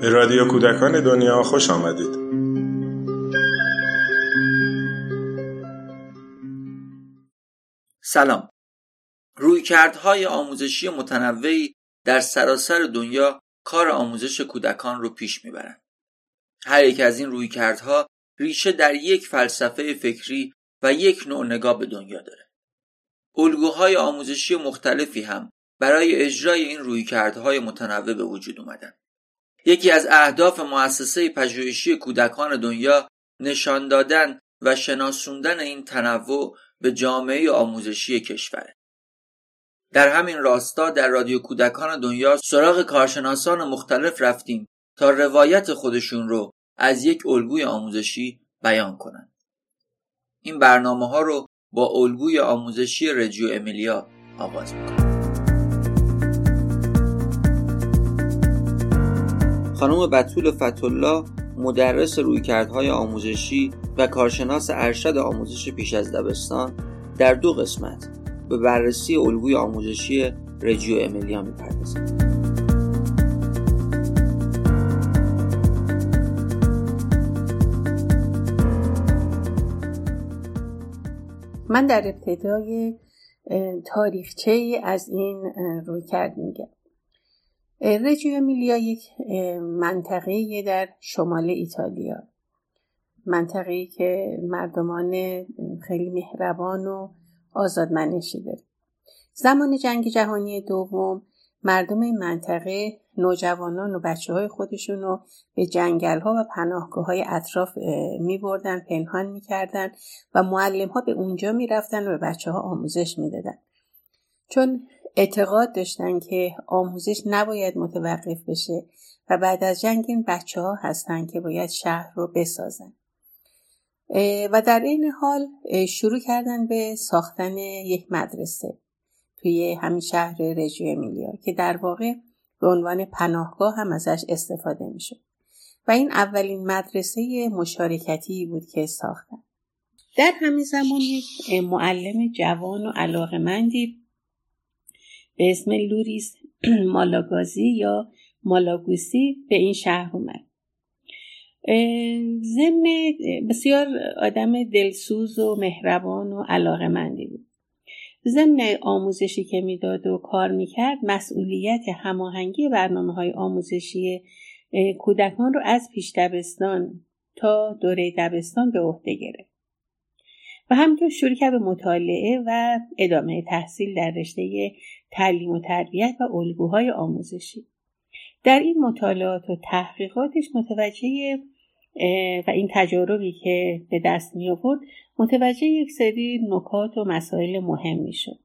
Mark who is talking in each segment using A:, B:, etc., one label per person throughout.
A: به رادیو کودکان دنیا خوش آمدید.
B: سلام. رویکردهای آموزشی متنوعی در سراسر دنیا کار آموزش کودکان رو پیش می‌برند. هر یک از این رویکردها ریشه در یک فلسفه فکری و یک نوع نگاه به دنیا داره. الگوهای آموزشی مختلفی هم برای اجرای این رویکردهای متنوع به وجود اومدن یکی از اهداف مؤسسه پژوهشی کودکان دنیا نشان دادن و شناسوندن این تنوع به جامعه آموزشی کشوره در همین راستا در رادیو کودکان دنیا سراغ کارشناسان مختلف رفتیم تا روایت خودشون رو از یک الگوی آموزشی بیان کنند. این برنامه ها رو با الگوی آموزشی رجیو امیلیا آغاز می‌کنم. خانم بطول فتولا مدرس رویکردهای آموزشی و کارشناس ارشد آموزش پیش از دبستان در دو قسمت به بررسی الگوی آموزشی رجیو امیلیا می‌پردازد.
C: من در ابتدای تاریخچه ای از این روی کرد میگم. رجیو امیلیا یک منطقه در شمال ایتالیا. منطقه که مردمان خیلی مهربان و آزادمنشی داره. زمان جنگ جهانی دوم مردم این منطقه نوجوانان و بچه های خودشون رو به جنگل ها و پناهگاه های اطراف می بردن پنهان می و معلم ها به اونجا می رفتن و به بچه ها آموزش می دادن. چون اعتقاد داشتن که آموزش نباید متوقف بشه و بعد از جنگ این بچه ها هستن که باید شهر رو بسازن. و در این حال شروع کردن به ساختن یک مدرسه توی همین شهر رژیو امیلیا که در واقع به عنوان پناهگاه هم ازش استفاده می‌شد. و این اولین مدرسه مشارکتی بود که ساختن. در همین زمان یک معلم جوان و علاقمندی به اسم لوریس مالاگازی یا مالاگوسی به این شهر اومد. ضمن بسیار آدم دلسوز و مهربان و علاقمندی بود. ضمن آموزشی که می‌داد و کار می‌کرد مسئولیت هماهنگی برنامه های آموزشی کودکان رو از پیش دبستان تا دوره دبستان به عهده گرفت. و همینطور شروع کرد به مطالعه و ادامه تحصیل در رشته تعلیم و تربیت و الگوهای آموزشی. در این مطالعات و تحقیقاتش متوجه و این تجاربی که به دست می آورد متوجه یک سری نکات و مسائل مهم می شد.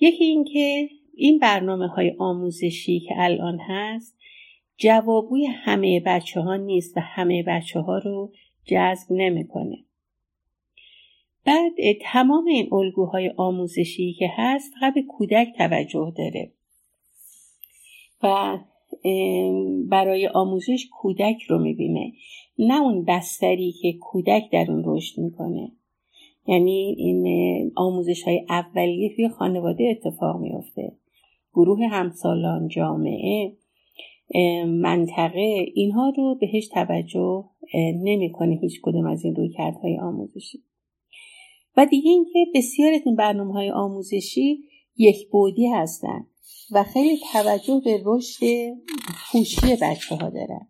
C: یکی اینکه این برنامه های آموزشی که الان هست جوابوی همه بچه ها نیست و همه بچه ها رو جذب نمی‌کنه. بعد تمام این الگوهای آموزشی که هست فقط به کودک توجه داره و برای آموزش کودک رو می‌بینه نه اون بستری که کودک در اون رشد می‌کنه. یعنی این آموزش های اولیه توی خانواده اتفاق میافته. گروه همسالان جامعه منطقه اینها رو بهش توجه نمی‌کنه هیچ کدوم از این رویکردهای آموزشی. و دیگه اینکه بسیار از این برنامه های آموزشی یک بودی هستن و خیلی توجه به رشد هوشی بچه ها دارن.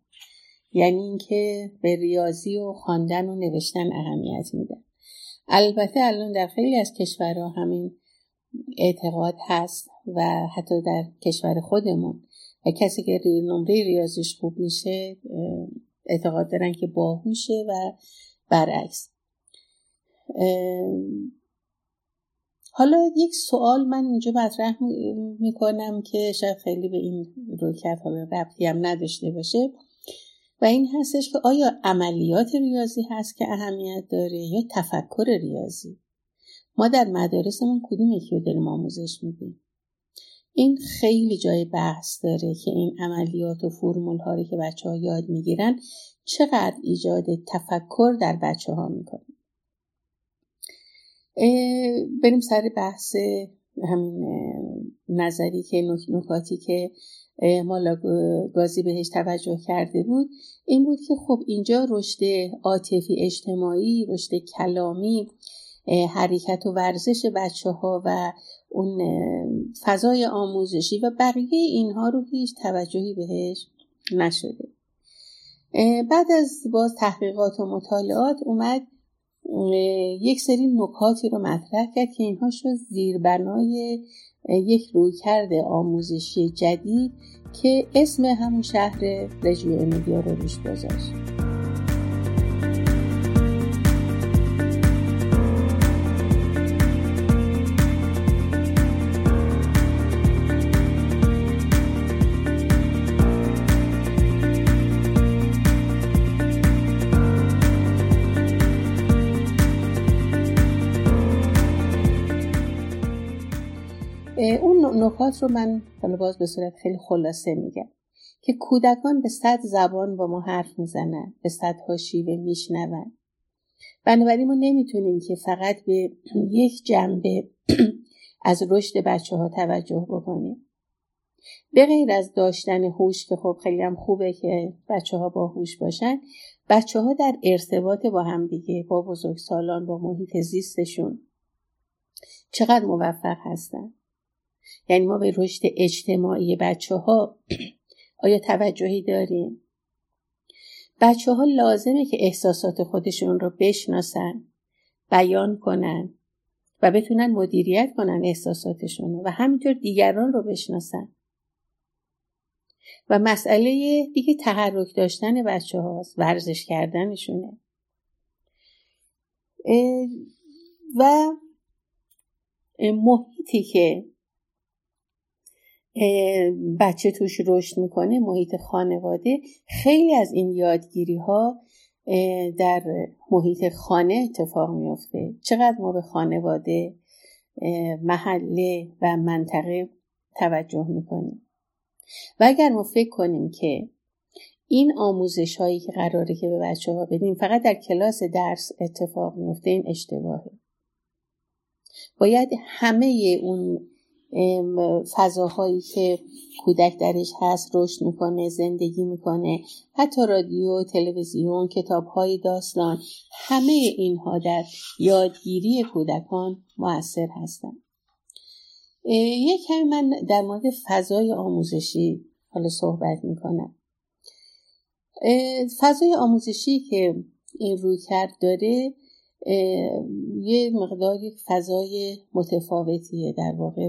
C: یعنی اینکه به ریاضی و خواندن و نوشتن اهمیت میدن البته الان در خیلی از کشورها همین اعتقاد هست و حتی در کشور خودمون. و کسی که نمره ریاضیش خوب میشه اعتقاد دارن که باهوشه و برعکس. حالا یک سوال من اینجا مطرح می‌کنم که شاید خیلی به این رویکرد حالا ربطی هم نداشته باشه. و این هستش که آیا عملیات ریاضی هست که اهمیت داره یا تفکر ریاضی؟ ما در مدارسمون کدوم یکی رو داریم آموزش میدیم؟ این خیلی جای بحث داره که این عملیات و فرمول ها که بچه ها یاد می‌گیرن چقدر ایجاد تفکر در بچه ها می‌کنه بریم سر بحث همین نظری که نکاتی که مالا گازی بهش توجه کرده بود این بود که خب اینجا رشد عاطفی اجتماعی رشد کلامی حرکت و ورزش بچه ها و اون فضای آموزشی و بقیه اینها رو هیچ توجهی بهش نشده. بعد از باز تحقیقات و مطالعات اومد یک سری نکاتی رو مطرح کرد که اینها شد زیربنای یک رویکرد آموزشی جدید که اسم همون شهر رژیو امیدیا رو روش گذاشت. نکات رو من حالا باز به صورت خیلی خلاصه میگم. که کودکان به صد زبان با ما حرف می‌زنن به صدها شیوه میشنون. بنابراین ما نمی‌تونیم که فقط به یک جنبه از رشد بچه ها توجه بکنیم. به غیر از داشتن هوش که خب خیلی هم خوبه که بچه ها با هوش باشن بچه ها در ارتباط با همدیگه با بزرگسالان با محیط زیستشون چقدر موفق هستن؟ یعنی ما به رشد اجتماعی بچه ها آیا توجهی داریم؟ بچه ها لازمه که احساسات خودشون رو بشناسن بیان کنن و بتونن مدیریت کنن احساساتشون و همینطور دیگران رو بشناسن و مسئله دیگه تحرک داشتن بچه هاست ورزش کردنشونه و محیطی که بچه توش رشد می‌کنه محیط خانواده. خیلی از این یادگیری ها در محیط خانه اتفاق میافته. چقدر ما به خانواده محله و منطقه توجه می‌کنیم. و اگر ما فکر کنیم که این آموزش هایی که قراره که به بچه ها بدیم فقط در کلاس درس اتفاق میفته این اشتباهه. باید همه اون فضاهایی که کودک درش هست رشد می‌کنه زندگی می‌کنه حتی رادیو تلویزیون کتابهای داستان همه اینها در یادگیری کودکان موثر هستن. یک کمی من در مورد فضای آموزشی حالا صحبت می‌کنم. فضای آموزشی که این روی کرد داره یه مقدار فضای متفاوتیه در واقع.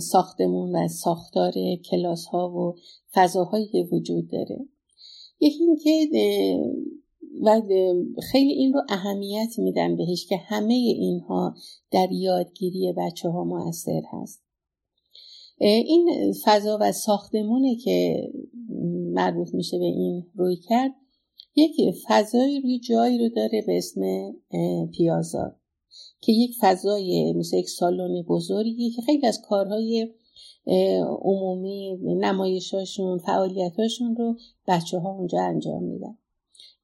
C: ساختمون و ساختار کلاس ها و فضاهایی که وجود داره. یکی اینکه و خیلی این رو اهمیت میدن بهش که همه اینها در یادگیری بچه ها موثر هست. این فضا و ساختمونه که مربوط میشه به این روی کرد یک فضای روی جایی رو داره به اسم پیازار که یک فضای مثل یک سالن بزرگی که خیلی از کارهای عمومی نمایشاشون فعالیتاشون رو بچه ها اونجا انجام میدن.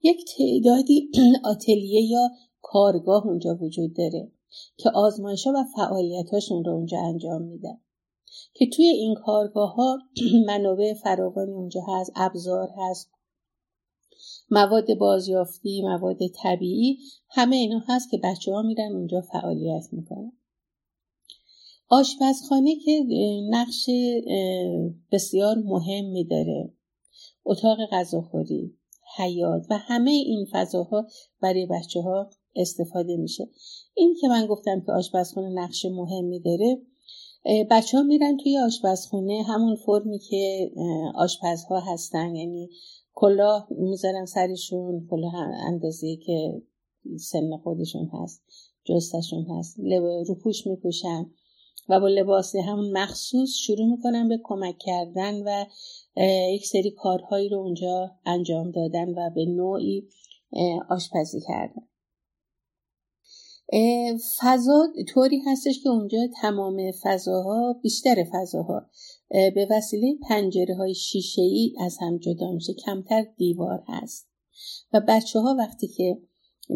C: یک تعدادی آتلیه یا کارگاه اونجا وجود داره که آزمایش و فعالیتاشون رو اونجا انجام میدن. که توی این کارگاه ها منابع فراوانی اونجا هست ابزار هست مواد بازیافتی مواد طبیعی همه اینا هست که بچه ها میرن اونجا فعالیت می‌کنن. آشپزخانه که نقش بسیار مهمی داره. اتاق غذاخوری حیات و همه این فضاها برای بچه ها استفاده میشه. این که من گفتم که آشپزخانه نقش مهمی داره بچه ها میرن توی آشپزخونه همون فرمی که آشپزها هستن. یعنی کلاه می‌ذارن سرشون کلاه اندازه که سن خودشون هست جستشون هست روپوش میپوشن و با لباس همون مخصوص شروع می‌کنن به کمک کردن و یک سری کارهایی رو اونجا انجام دادن و به نوعی آشپزی کردن. فضا طوری هستش که اونجا تمام فضاها بیشتر فضاها به وسیله پنجره های شیشه ای از هم جدا میشه. کمتر دیوار هست. و بچه ها وقتی که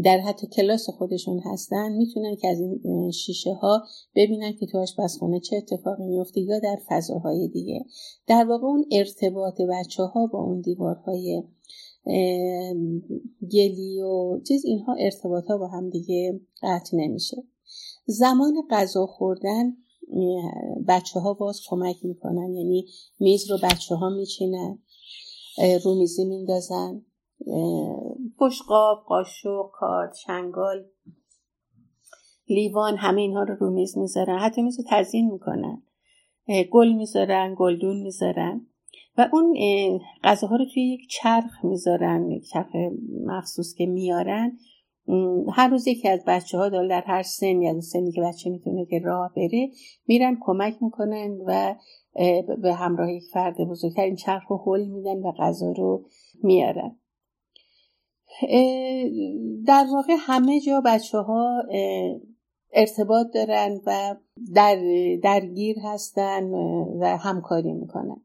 C: در حتی کلاس خودشون هستن می‌تونن که از این شیشه ها ببینن که تو آشپزخونه چه اتفاقی میفته یا در فضاهای دیگه. در واقع اون ارتباط بچه ها با اون دیوارهای گلی و چیز اینها ارتباط ها با هم دیگه قطع نمیشه. زمان غذا خوردن بچه ها باز کمک می‌کنن. یعنی میز رو بچه ها میچینن رو میزی میندازن پشقاب قاشق کارد چنگال لیوان همه اینها رو رو میز می‌ذارن. حتی میز رو تزیین می‌کنن. گل می‌ذارن گلدون می‌ذارن. و اون غذاها رو توی یک چرخ می‌ذارن یک چرخ مخصوص که میارن. هر روز یکی از بچه ها در هر سنی از سنی که بچه می‌تونه که راه بره میرن کمک می‌کنن و به همراه یک فرد بزرگتر این چرخ رو حل میدن و غذا رو میارن. در واقع همه جا بچه ها ارتباط دارن و در درگیر هستن و همکاری می‌کنن.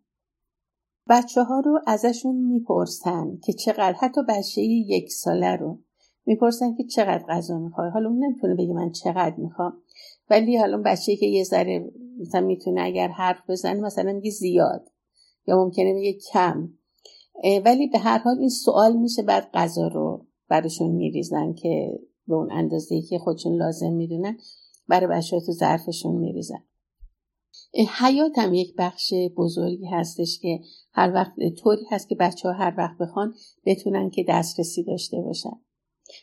C: بچه ها رو ازشون می‌پرسن که چقدر حتی بچه یک ساله رو می‌پرسن که چقدر غذا می‌خوای؟ حالا اون نمی‌تونه بگه من چقدر می‌خوام. ولی حالا بچه که یه ذره مثلا می‌تونه اگر حرف بزنه مثلا میگه زیاد یا ممکنه بگه کم. ولی به هر حال این سوال میشه بعد غذا رو براشون میریزن که به اون اندازه که خودشون لازم می‌دونن برای بچه تو ظرفشون میریزن. حیات هم یک بخش بزرگی هستش که هر وقت طوری هست که بچه ها هر وقت بخوان بتونن که دسترسی داشته باشن.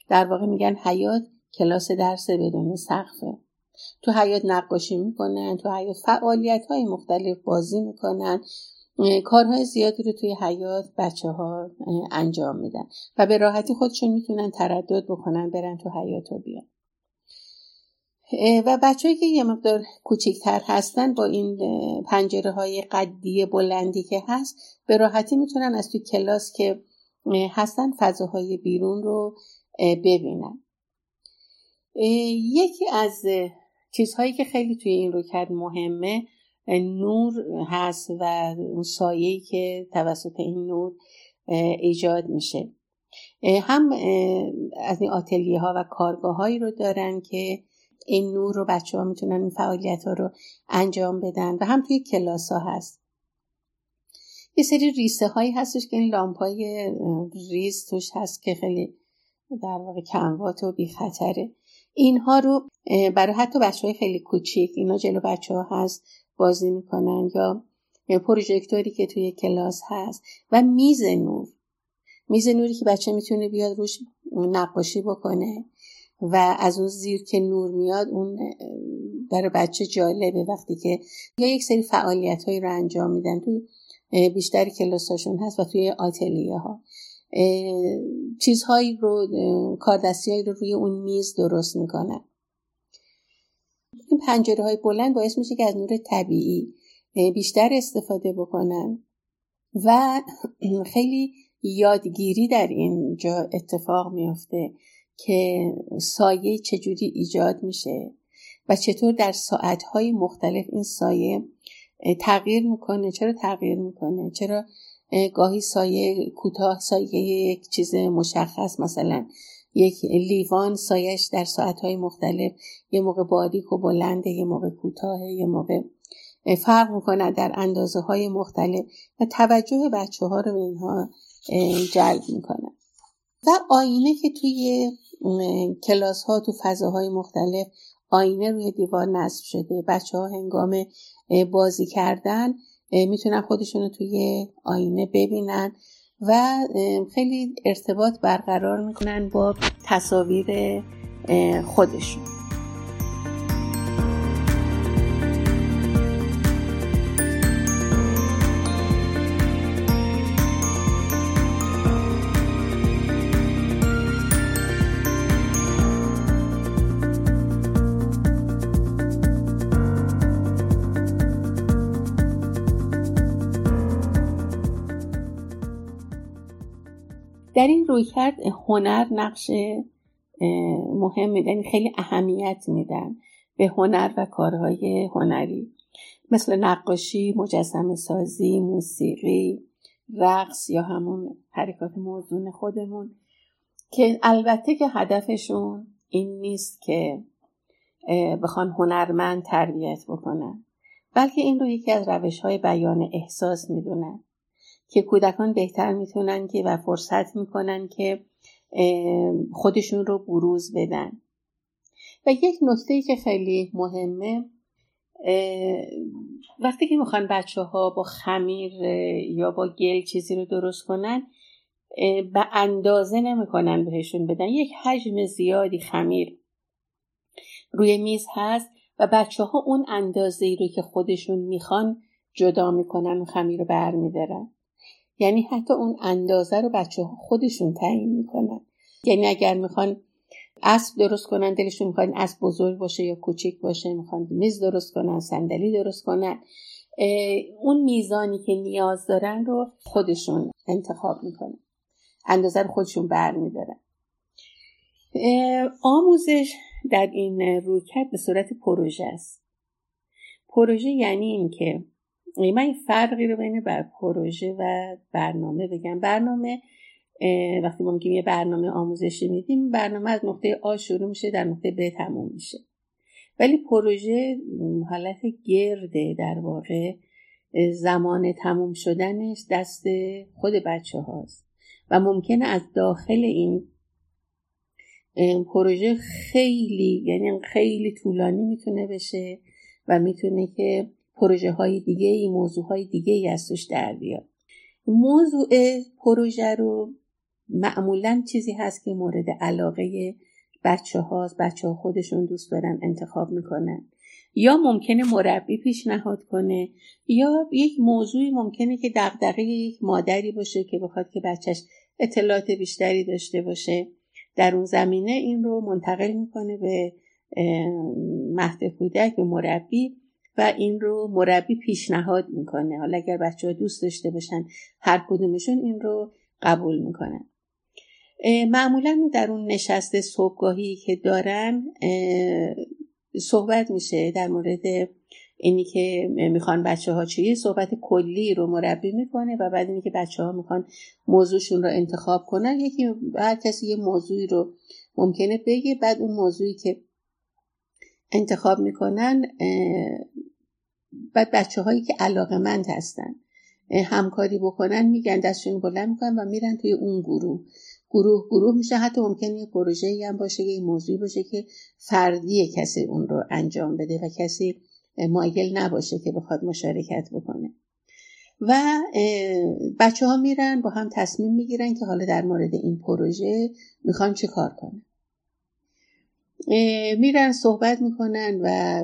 C: در واقع میگن حیات کلاس درس بدون سقفه. تو حیات نقاشی می‌کنن تو حیات فعالیت های مختلف بازی می‌کنن کارهای زیادی رو توی حیات بچه ها انجام میدن و به راحتی خودشون می‌تونن تردد بکنن برن تو حیات و بیان. و بچههایی که یه مقدار کوچیکتر هستن با این پنجره های قدی بلندی که هست به راحتی می‌تونن از توی کلاس که هستن فضاهای بیرون رو ببینن یکی از چیزهایی که خیلی توی این روکرد مهمه نور هست و اون سایه‌ای که توسط این نور ایجاد میشه. هم از این آتلیه ها و کارگاه هایی رو دارن که این نور رو بچه ها می‌تونن این فعالیت ها رو انجام بدن و هم توی کلاس ها هست. یه سری ریسه هایی هستش که این لامپ های ریز توش هست که خیلی در واقع کموات و بی خطره اینها رو برای حتی بچه های خیلی کوچیک اینا جلو بچه ها هست بازی می‌کنن یا پروژکتوری که توی کلاس هست. و میز نور. میز نوری که بچه می‌تونه بیاد روش نقاشی بکنه و از اون زیر که نور میاد اون برای بچه جالبه. وقتی که یا یک سری فعالیت هایی رو انجام میدن. توی بیشتر کلاساشون هست و توی آتلیه ها چیزهایی رو کاردستی هایی رو روی اون میز درست می‌کنن. این پنجره های بلند باعث میشه که از نور طبیعی بیشتر استفاده بکنن. و خیلی یادگیری در اینجا اتفاق میافته که سایه چجوری ایجاد میشه و چطور در ساعتهای مختلف این سایه تغییر می‌کنه. چرا تغییر می‌کنه؟ چرا گاهی سایه کوتاه سایه یک چیز مشخص مثلا یک لیوان سایش در ساعتهای مختلف یه موقع باریک و بلنده یه موقع کوتاه یه موقع فرق می‌کنه در اندازه های مختلف و توجه بچه ها رو به اینها جلب می‌کنه. و آینه که توی کلاس ها تو فضاهای مختلف آینه روی دیوار نصب شده. بچه ها هنگام بازی کردن می‌تونن خودشون رو توی آینه ببینن و خیلی ارتباط برقرار می‌کنن با تصاویر خودشون. رویکرد هنر نقش مهم یعنی خیلی اهمیت میدن به هنر و کارهای هنری. مثل نقاشی، مجسم سازی، موسیقی، رقص یا همون حرکات موزون خودمون که البته که هدفشون این نیست که بخوان هنرمند تربیت بکنن بلکه این رو یکی از روش های بیان احساس می‌دونن. که کودکان بهتر می‌تونن که و فرصت می‌کنن که خودشون رو بروز بدن. و یک نکته که خیلی مهمه وقتی که می‌خوان بچه ها با خمیر یا با گل چیزی رو درست کنن به اندازه نمی‌کنن بهشون بدن. یک حجم زیادی خمیر روی میز هست و بچه ها اون اندازه ای رو که خودشون می‌خوان جدا می‌کنن و خمیر رو برمیدارن. یعنی حتی اون اندازه رو بچه ها خودشون تعیین می‌کنن. یعنی اگر می‌خوان اسب درست کنن دلشون می‌خوان اسب بزرگ باشه یا کوچیک باشه می‌خوان میز درست کنن صندلی درست کنن اون میزانی که نیاز دارن رو خودشون انتخاب می‌کنن. اندازه رو خودشون برمیدارن آموزش در این رویکرد به صورت پروژه است. پروژه یعنی این که من این فرقی رو بین بر پروژه و برنامه بگم. برنامه وقتی ما میگیم یه برنامه آموزشی میدیم برنامه از نقطه آ شروع میشه در نقطه ب تموم میشه. ولی پروژه حالت گرده در واقع زمان تموم شدنش دست خود بچه هاست و ممکنه از داخل این پروژه خیلی یعنی خیلی طولانی می‌تونه بشه و می‌تونه که پروژه های دیگه ای موضوع های دیگه ای از توش در بیاد. موضوع پروژه رو معمولا چیزی هست که مورد علاقه بچه هاست بچه ها خودشون دوست دارن انتخاب می‌کنن. یا ممکنه مربی پیشنهاد کنه یا یک موضوعی ممکنه که دغدغه یک مادری باشه که بخواد که بچهش اطلاعات بیشتری داشته باشه. در اون زمینه این رو منتقل می‌کنه به مهد کودک به مربی. و این رو مربی پیشنهاد می‌کنه. حالا اگر بچه ها دوست داشته باشن هر کدومشون این رو قبول می‌کنن. معمولا در اون نشست صبحگاهی که دارن صحبت میشه در مورد اینی که می‌خوان بچه ها چیه صحبت کلی رو مربی می‌کنه و بعد اینی که بچه ها می‌خوان موضوعشون رو انتخاب کنن. یکی هر کسی یه موضوعی رو ممکنه بگه بعد اون موضوعی که انتخاب می‌کنن بعد بچه هایی که علاقه مند هستن همکاری بکنن میگن دستشون بلند می‌کنن و میرن توی اون گروه. گروه گروه میشه حتی ممکنه یه پروژه هم باشه یه موضوعی باشه که فردی کسی اون رو انجام بده و کسی مایل نباشه که بخواد مشارکت بکنه. و بچه ها میرن با هم تصمیم می‌گیرن که حالا در مورد این پروژه می‌خوان چه کار کنن. میرن صحبت می‌کنن و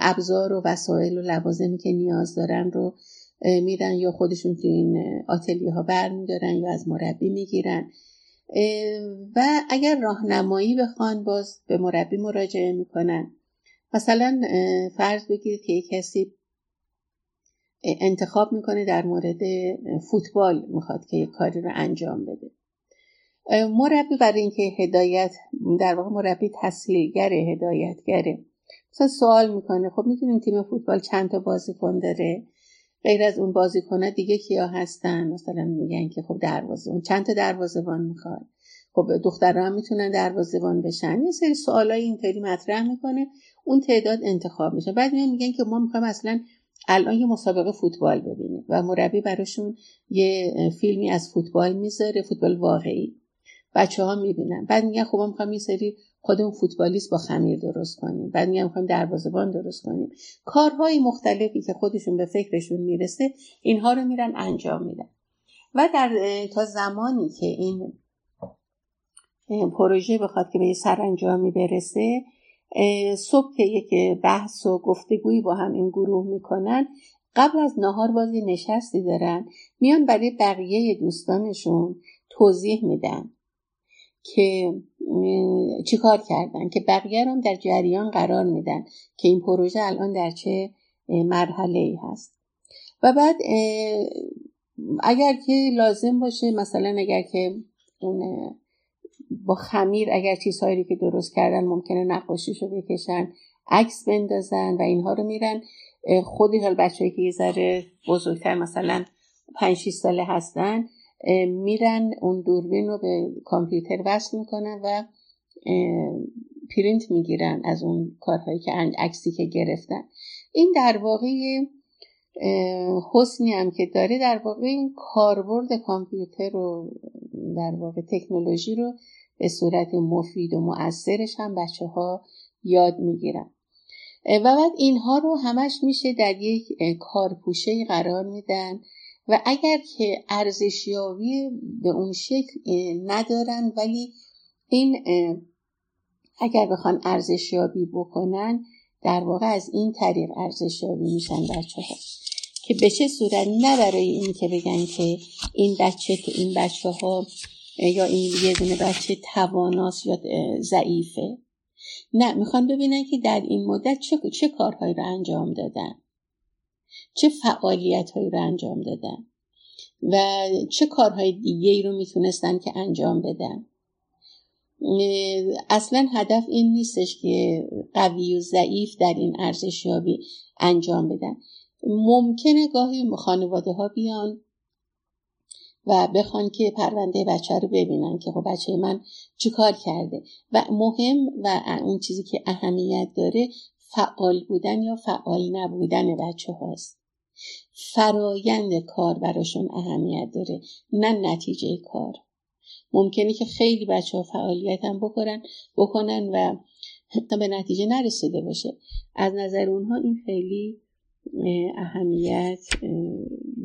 C: ابزار و وسایل و لوازمی که نیاز دارن رو میرن یا خودشون تو این آتلیه ها برمیدارن یا از مربی می‌گیرن. و اگر راهنمایی بخوان باز به مربی مراجعه می‌کنن. مثلا فرض بگیرید که یک کسی انتخاب می‌کنه در مورد فوتبال می‌خواد که یک کاری رو انجام بده. مربی برای اینکه هدایت در واقع مربی تسهیلگر هدایتگره. مثلا سوال می‌کنه خب می‌دونیم تیم فوتبال چند تا بازیکن داره؟ غیر از اون بازیکنها دیگه کیا هستن؟ مثلا میگن که خب دروازه اون چند تا دروازه‌بان می‌خواد؟ خب دخترها هم می‌تونن دروازه‌بان بشن. یه سری سوالای اینطوری مطرح می‌کنه اون تعداد انتخاب میشه. بعد میگن که ما می‌خوایم اصلا الان یه مسابقه فوتبال ببینیم و مربی براشون یه فیلمی از فوتبال می‌ذاره فوتبال واقعی. بچه ها می‌بینن. بعد میگن خب ما می‌خوایم یه سری خودمون فوتبالیست با خمیر درست کنیم. بعد میگن می‌خوایم دروازه‌بان درست کنیم. کارهای مختلفی که خودشون به فکرشون می‌رسه اینها رو میرن انجام میدن. و در تا زمانی که این پروژه بخواد که به یه سرانجامی برسه صبح که یک بحث و گفتگویی با هم این گروه می‌کنن قبل از نهار بازی نشستی دارن میان برای بقیه دوستانشون توضیح میدن. که چیکار کردن؟ که بقیه هم در جریان قرار میدن که این پروژه الان در چه مرحله ای هست. و بعد اگر که لازم باشه مثلا اگر که اون با خمیر اگر چیزهایی که درست کردن ممکنه نقاشیشو بکشن عکس بندازن و اینها رو میرن. خودی حال بچه‌ای که یه ذره بزرگتر مثلا 5 6 ساله هستن میرن اون دوربین رو به کامپیوتر وصل می‌کنن و پرینت می‌گیرن از اون کارهایی که عکسی که گرفتن. این در واقع حسنی هم که داره در واقع این کاربرد کامپیوتر رو در واقع تکنولوژی رو به صورت مفید و مؤثرش هم بچه ها یاد می‌گیرن. و بعد اینها رو همش میشه در یک کارپوشه قرار میدن. و اگر که ارزشیابی به اون شکل ندارن ولی این اگر بخوان ارزشیابی بکنن در واقع از این طریق ارزشیابی میشن بچه ها که به چه صورت؟ نه برای این که بگن که این بچه که این بچه ها یا این یه دونه بچه تواناست یا ضعیفه. نه می‌خوان ببینن که در این مدت چه, چه کارهایی رو انجام دادن. چه فعالیت هایی رو انجام دادن و چه کارهای دیگه ای رو می‌تونستن که انجام بدن. اصلا هدف این نیستش که قوی و ضعیف در این ارزشیابی انجام بدن. ممکنه گاهی خانواده ها بیان و بخوان که پرونده بچه رو ببینن که خب بچه من چیکار کرده. و مهم و اون چیزی که اهمیت داره فعال بودن یا فعال نبودن بچه هاست فرایند کار براشون اهمیت داره نه نتیجه کار. ممکنه که خیلی بچه ها فعالیت هم بکنن, بکنن و به نتیجه نرسیده باشه. از نظر اونها این خیلی اهمیت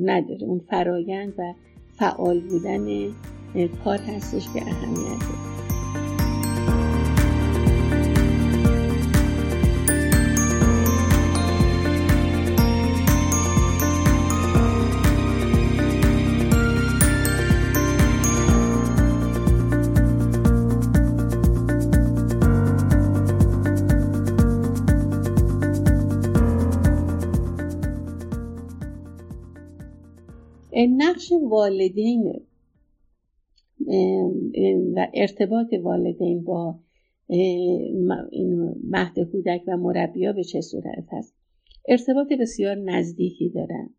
C: نداره. اون فرایند و فعال بودن کار هستش که اهمیت داره. نقش والدین و ارتباط والدین با مهد کودک و مربیا به چه صورت هست؟ ارتباط بسیار نزدیکی دارن.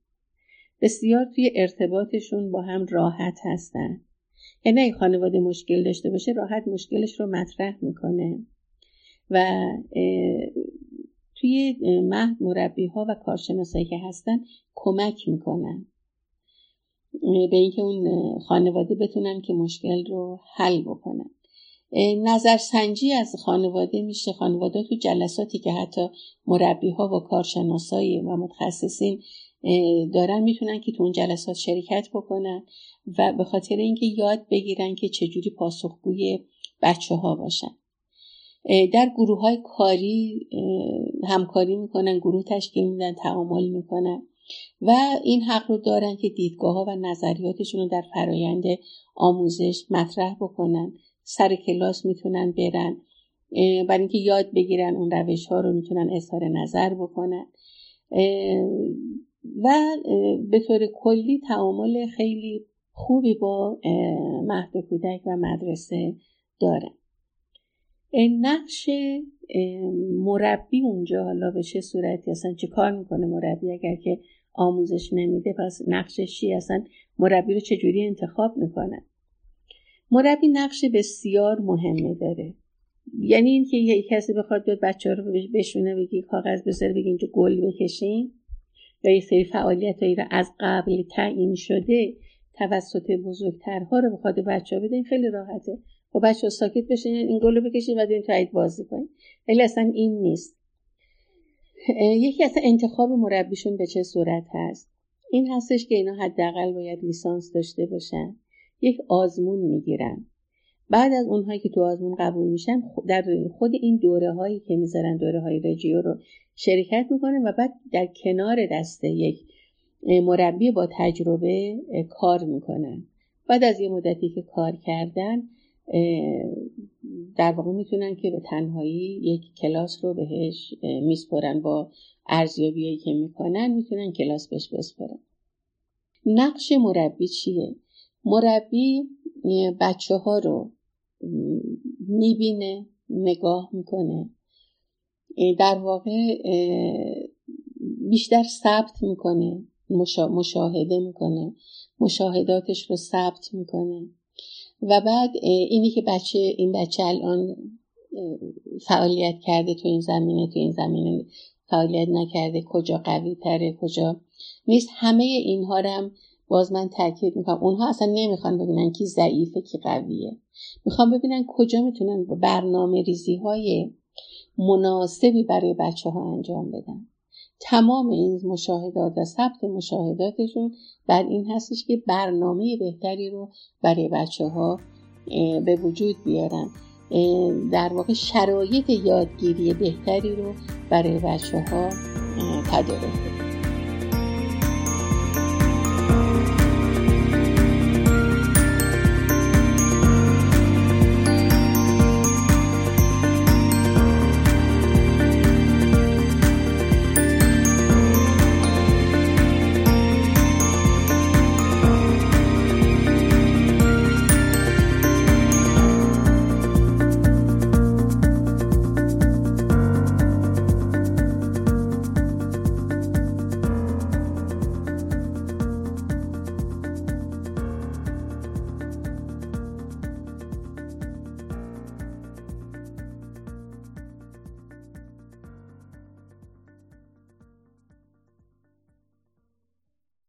C: بسیار توی ارتباطشون با هم راحت هستن. یعنی اگه خانواده مشکل داشته باشه راحت مشکلش رو مطرح می‌کنه. و توی مهد مربی ها و کارشناسایی که هستن کمک می‌کنن. به اینکه اون خانواده بتونن که مشکل رو حل بکنن. نظرسنجی از خانواده میشه. خانواده تو جلساتی که حتی مربی ها و کارشناسایی و متخصصین دارن می‌تونن که تو اون جلسات شرکت بکنن و به خاطر اینکه یاد بگیرن که چجوری پاسخگوی بچه ها باشن در گروه های کاری همکاری می‌کنن گروه تشکیل میدن تعامل می‌کنن. و این حق رو دارن که دیدگاه ها و نظریاتشون رو در فرایند آموزش مطرح بکنن. سر کلاس می‌تونن برن برای اینکه یاد بگیرن اون روش ها رو می‌تونن اظهار نظر بکنن. و به طور کلی تعامل خیلی خوبی با مهد کودک و مدرسه دارن. نقش مربی اونجا حالا به چه صورتی اصلا چه کار می‌کنه مربی؟ اگر که آموزش نمیده پس نقشش چی اصلا؟ مربی رو چجوری انتخاب می‌کنن مربی نقش بسیار مهمه داره. یعنی اینکه یه کسی بخواد بیاد بچه رو بشونه بگی کاغذ بذاره بگی اینجا گل بکشین یا یه سری فعالیت هایی رو از قبل تعیین شده توسط بزرگترها رو بخواد بچه بده این خیلی راحته. خب بچه ساکت بشین این گل رو بکشین و این تایید بازی کنین ولی اصلا این نیست. یکی از انتخاب مربیشون به چه صورت هست؟ این هستش که اینا حداقل باید لیسانس داشته باشن. یک آزمون می‌گیرن. بعد از اونهایی که تو آزمون قبول میشن در خود این دوره هایی که می‌ذارن دوره های رجیو رو شرکت می‌کنن و بعد در کنار دسته یک مربی با تجربه کار می‌کنن. بعد از یه مدتی که کار کردن در واقع می‌تونن که به تنهایی یک کلاس رو بهش میسپرن با ارزیابی که می‌کنن می‌تونن کلاس بهش بسپرن نقش مربی چیه؟ مربی بچه ها رو می‌بینه نگاه می‌کنه. در واقع بیشتر ثبت می‌کنه مشاهده می‌کنه. مشاهداتش رو ثبت می‌کنه. و بعد اینی که بچه این بچه الان فعالیت کرده تو این زمینه تو این زمینه فعالیت نکرده کجا قوی تره کجا نیست. همه اینها هم باز من تاکید می‌کنم. اونها اصلا نمی‌خوان ببینن کی ضعیفه کی قویه. می‌خوام ببینن کجا می‌تونن برنامه ریزی های مناسبی برای بچه ها انجام بدن. تمام این مشاهدات و ثبت مشاهداتشون بر این هستش که برنامه بهتری رو برای بچه ها به وجود بیارن. در واقع شرایط یادگیری بهتری رو برای بچه ها تدارک